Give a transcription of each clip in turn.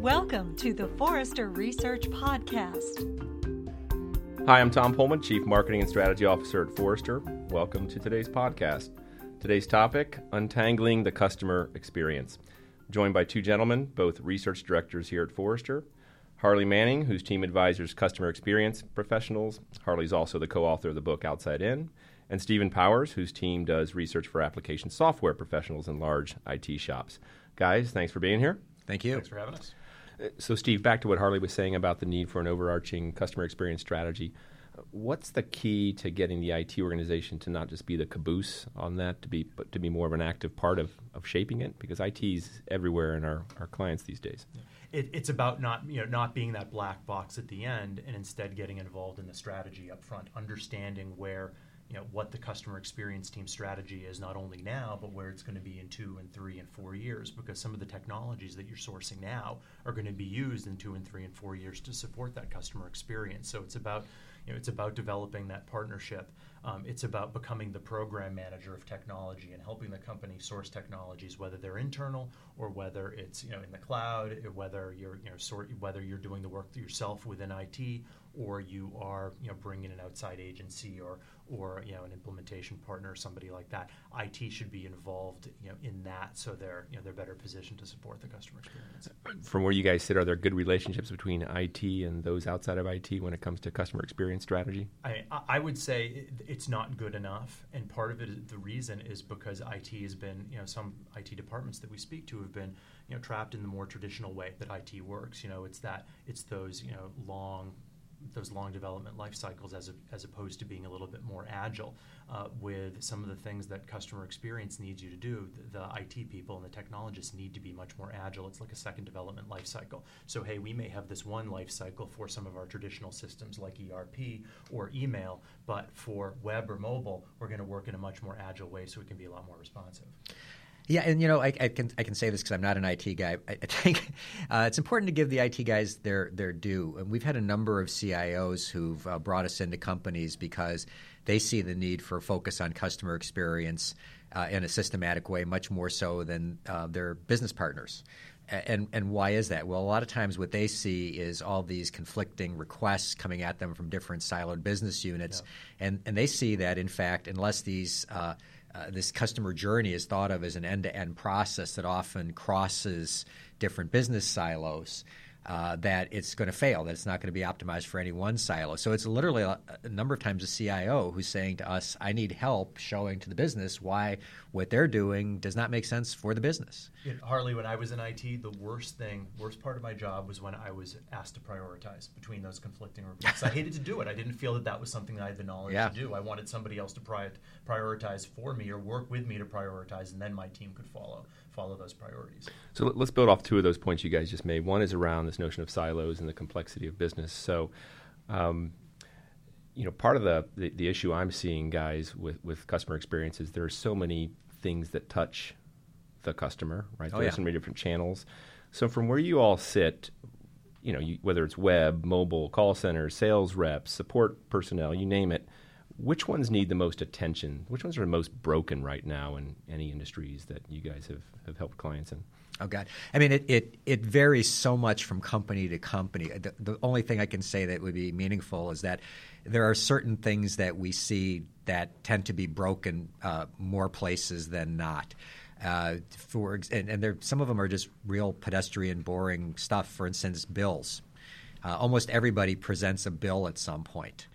Welcome to the Forrester Research Podcast. Hi, I'm Tom Pohlmann, Chief Marketing and Strategy Officer at Forrester. Welcome to today's podcast. Today's topic Untangling the Customer Experience. joined by two gentlemen, both research directors here at Forrester. Harley Manning, whose team advises customer experience professionals. Harley's also the co author of the book Outside In. And Stephen Powers, whose team does research for application software professionals in large IT shops. Guys, thanks for being here. Thank you. Thanks for having us. So, Steve, back to what Harley was saying about the need for an overarching customer experience strategy. What's the key to getting the IT organization to not just be the caboose on that, to be but to be more of an active part of, of shaping it? Because IT is everywhere in our, our clients these days. It, it's about not you know not being that black box at the end, and instead getting involved in the strategy up front, understanding where you know what the customer experience team strategy is not only now but where it's going to be in two and three and four years because some of the technologies that you're sourcing now are going to be used in two and three and four years to support that customer experience so it's about you know, it's about developing that partnership. Um, it's about becoming the program manager of technology and helping the company source technologies, whether they're internal or whether it's you know in the cloud, whether you're you know sort whether you're doing the work yourself within IT or you are you know bringing an outside agency or or you know an implementation partner or somebody like that. IT should be involved you know in that so they're you know they're better positioned to support the customer experience. From where you guys sit, are there good relationships between IT and those outside of IT when it comes to customer experience strategy? I, I would say it's not good enough, and part of it, the reason is because IT has been you know some IT departments that we speak to have been you know trapped in the more traditional way that IT works. You know, it's that it's those you know long those long development life cycles as, a, as opposed to being a little bit more agile uh, with some of the things that customer experience needs you to do. The, the, IT people and the technologists need to be much more agile. It's like a second development life cycle. So hey we may have this one life cycle for some of our traditional systems like ERP or email but for web or mobile we're going to work in a much more agile way so it can be a lot more responsive yeah, and you know, I, I can I can say this because I'm not an IT guy. I, I think uh, it's important to give the IT guys their their due. And we've had a number of CIOs who've uh, brought us into companies because they see the need for focus on customer experience uh, in a systematic way, much more so than uh, their business partners. And and why is that? Well, a lot of times what they see is all these conflicting requests coming at them from different siloed business units, yeah. and and they see that in fact, unless these uh, this customer journey is thought of as an end-to-end process that often crosses different business silos uh, that it's going to fail, that it's not going to be optimized for any one silo. So it's literally a, a, number of times a CIO who's saying to us, I need help showing to the business why what they're doing does not make sense for the business. Harley, when I was in IT, the worst thing, worst part of my job was when I was asked to prioritize between those conflicting requests. I hated to do it. I didn't feel that that was something that I had the knowledge yeah. to do. I wanted somebody else to prioritize for me or work with me to prioritize, and then my team could follow follow those priorities. So let's build off two of those points you guys just made. One is around this notion of silos and the complexity of business. So, um, you know, part of the, the, the issue I'm seeing, guys, with with customer experience is there are so many things that touch the customer, right? Oh, There's yeah. so many different channels. So from where you all sit, you know, you, whether it's web, mobile, call centers, sales reps, support personnel, you name it which ones need the most attention? Which ones are the most broken right now in any industries that you guys have, have helped clients in? Oh God! I mean, it, it, it varies so much from company to company. The, the, only thing I can say that would be meaningful is that there are certain things that we see that tend to be broken uh, more places than not. Uh, for and, and there, some of them are just real pedestrian, boring stuff. For instance, bills. Uh, almost everybody presents a bill at some point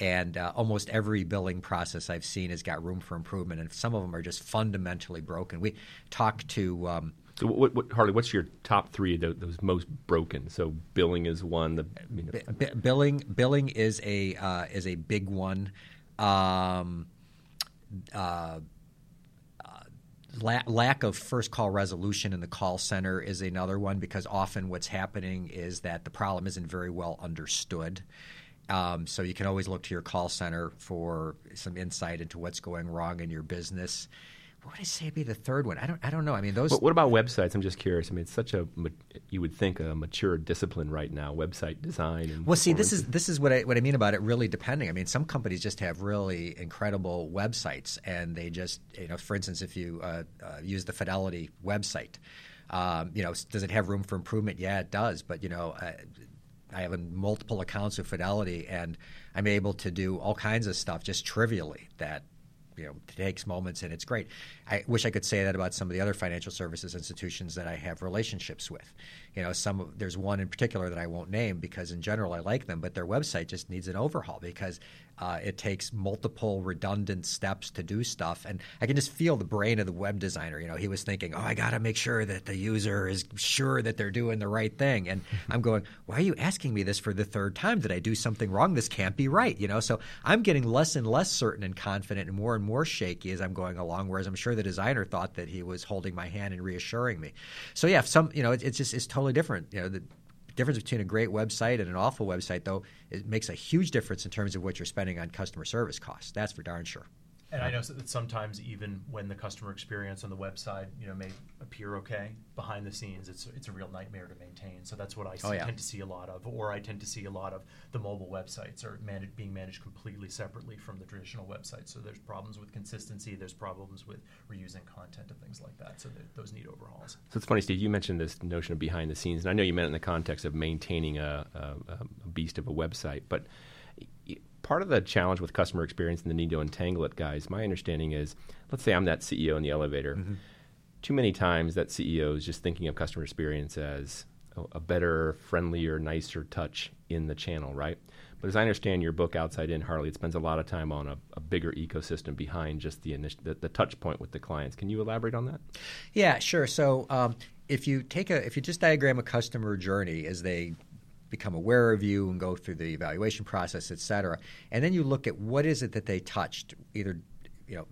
and uh, almost every billing process I've seen has got room for improvement, and some of them are just fundamentally broken. We talk to. Um, so, what, what, Harley, what's your top three of those most broken? So, billing is one. The you know, b- billing billing is a uh, is a big one. Um, uh, La- lack of first call resolution in the call center is another one because often what's happening is that the problem isn't very well understood. Um, so you can always look to your call center for some insight into what's going wrong in your business. What would I say be the third one? I don't. I don't know. I mean, those. What, what about websites? I'm just curious. I mean, it's such a you would think a mature discipline right now. Website design. And well, see, this is this is what I what I mean about it. Really depending. I mean, some companies just have really incredible websites, and they just you know, for instance, if you uh, uh, use the Fidelity website. Um, you know, does it have room for improvement? Yeah, it does. But you know, I, I have multiple accounts of Fidelity, and I'm able to do all kinds of stuff just trivially that you know takes moments and it's great. I wish I could say that about some of the other financial services institutions that I have relationships with. You know, some there's one in particular that I won't name because in general I like them, but their website just needs an overhaul because uh, it takes multiple redundant steps to do stuff, and I can just feel the brain of the web designer. You know, he was thinking, "Oh, I got to make sure that the user is sure that they're doing the right thing," and I'm going, "Why are you asking me this for the third time? Did I do something wrong? This can't be right." You know, so I'm getting less and less certain and confident, and more and more shaky as I'm going along. Whereas I'm sure the designer thought that he was holding my hand and reassuring me. So yeah, some you know, it, it's just it's totally different. You know, the, difference between a great website and an awful website, though, it makes a huge difference in terms of what you're spending on customer service costs. That's for darn sure. And I know that sometimes even when the customer experience on the website, you know, may appear okay, behind the scenes, it's it's a real nightmare to maintain. So that's what I see, oh, yeah. tend to see a lot of, or I tend to see a lot of the mobile websites are managed, being managed completely separately from the traditional websites. So there's problems with consistency, there's problems with reusing content and things like that. So those need overhauls. So it's funny, Steve. You mentioned this notion of behind the scenes, and I know you meant it in the context of maintaining a, a, a beast of a website, but part of the challenge with customer experience and the need to untangle it, guys, my understanding is let's say I'm that CEO in the elevator. Mm-hmm. Too many times that CEO is just thinking of customer experience as a, a better, friendlier, nicer touch in the channel, right? But as I understand your book, Outside In, Harley, it spends a lot of time on a, a bigger ecosystem behind just the, initial, the, the touch point with the clients. Can you elaborate on that? Yeah, sure. So um, if you take a if you just diagram a customer journey as they become aware of you and go through the evaluation process, et cetera. And then you look at what is it that they touched, either you know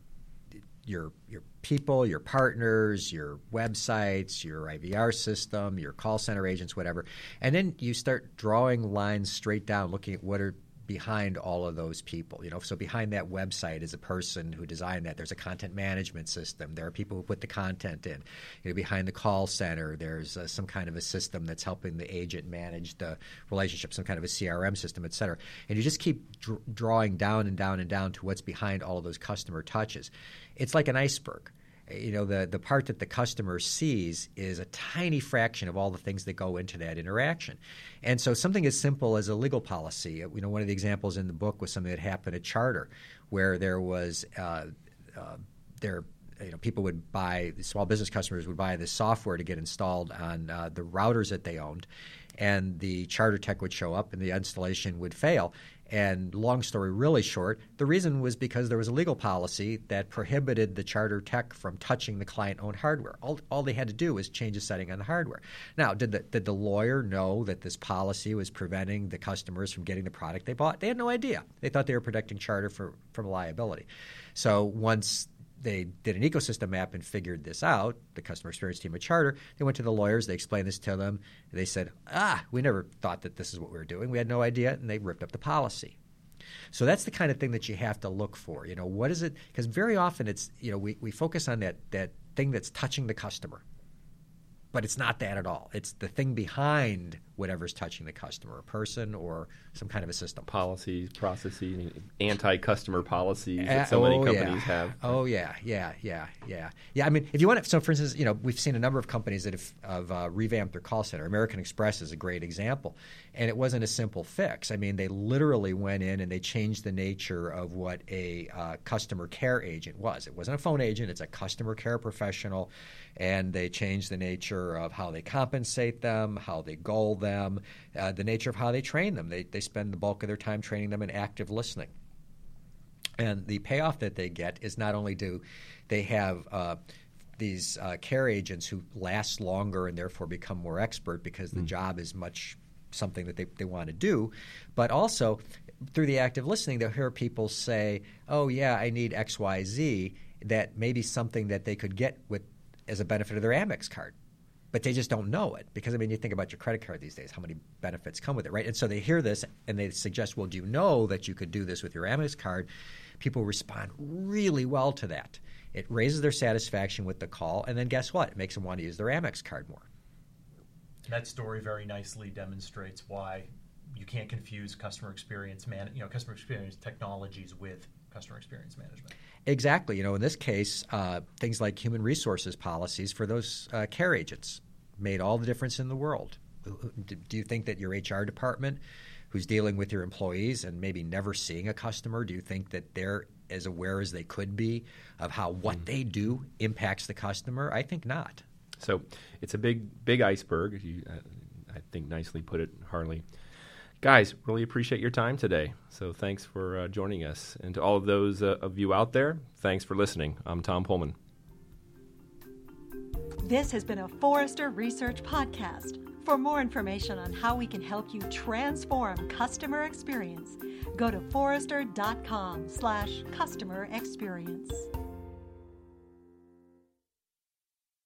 your your people, your partners, your websites, your IVR system, your call center agents, whatever. And then you start drawing lines straight down, looking at what are behind all of those people. You know, so behind that website is a person who designed that. There's a content management system. There are people who put the content in. You know, behind the call center, there's uh, some kind of a system that's helping the agent manage the relationship, some kind of a CRM system, et cetera. And you just keep dr- drawing down and down and down to what's behind all of those customer touches. It's like an iceberg you know the the part that the customer sees is a tiny fraction of all the things that go into that interaction. And so something as simple as a legal policy you know one of the examples in the book was something that happened at Charter where there was uh, uh, there you know people would buy small business customers would buy this software to get installed on uh, the routers that they owned and the Charter tech would show up and the installation would fail and long story really short, the reason was because there was a legal policy that prohibited the Charter tech from touching the client owned hardware. All, all they had to do was change a setting on the hardware. Now, did the, did the lawyer know that this policy was preventing the customers from getting the product they bought? They had no idea. They thought they were protecting Charter for, from liability. So once they did an ecosystem map and figured this out, the customer experience team at Charter. They went to the lawyers, they explained this to them. They said, ah, we never thought that this is what we were doing. We had no idea, and they ripped up the policy. So that's the kind of thing that you have to look for. You know, what is it? Because very often it's, you know, we, we focus on that, that thing that's touching the customer. But it's not that at all. It's the thing behind whatever's touching the customer, a person or some kind of a system. Policies, processes, anti-customer policies that so many oh, companies yeah. have. Oh yeah, yeah, yeah, yeah, yeah. I mean, if you want to, so for instance, you know, we've seen a number of companies that have, have uh, revamped their call center. American Express is a great example, and it wasn't a simple fix. I mean, they literally went in and they changed the nature of what a uh, customer care agent was. It wasn't a phone agent; it's a customer care professional, and they changed the nature of how they compensate them, how they goal them them, uh, the nature of how they train them. They, they spend the bulk of their time training them in active listening. And the payoff that they get is not only do they have uh, these uh, care agents who last longer and therefore become more expert because the mm. job is much something that they, they want to do, but also through the active listening, they'll hear people say, "Oh yeah, I need X, Y, Z." That may be something that they could get with as a benefit of their Amex card but they just don't know it because I mean you think about your credit card these days how many benefits come with it right? And so they hear this and they suggest well do you know that you could do this with your Amex card? People respond really well to that. It raises their satisfaction with the call and then guess what? It makes them want to use their Amex card more. That story very nicely demonstrates why you can't confuse customer experience man you know customer experience technologies with customer experience management Exactly. You know, in this case, uh, things like human resources policies for those uh, care agents. made all the difference in the world. Do you think that your HR department, who's dealing with your employees and maybe never seeing a customer, do you think that they're as aware as they could be of how what mm. they do impacts the customer? I think not. So it's a big, big iceberg. You, uh, I think nicely put it, Harley. Guys, really appreciate your time today. So thanks for uh, joining us. And to all of those uh, of you out there, thanks for listening. I'm Tom Pohlmann. This has been a Forrester Research Podcast. For more information on how we can help you transform customer experience, go to forrester.com slash customer experience.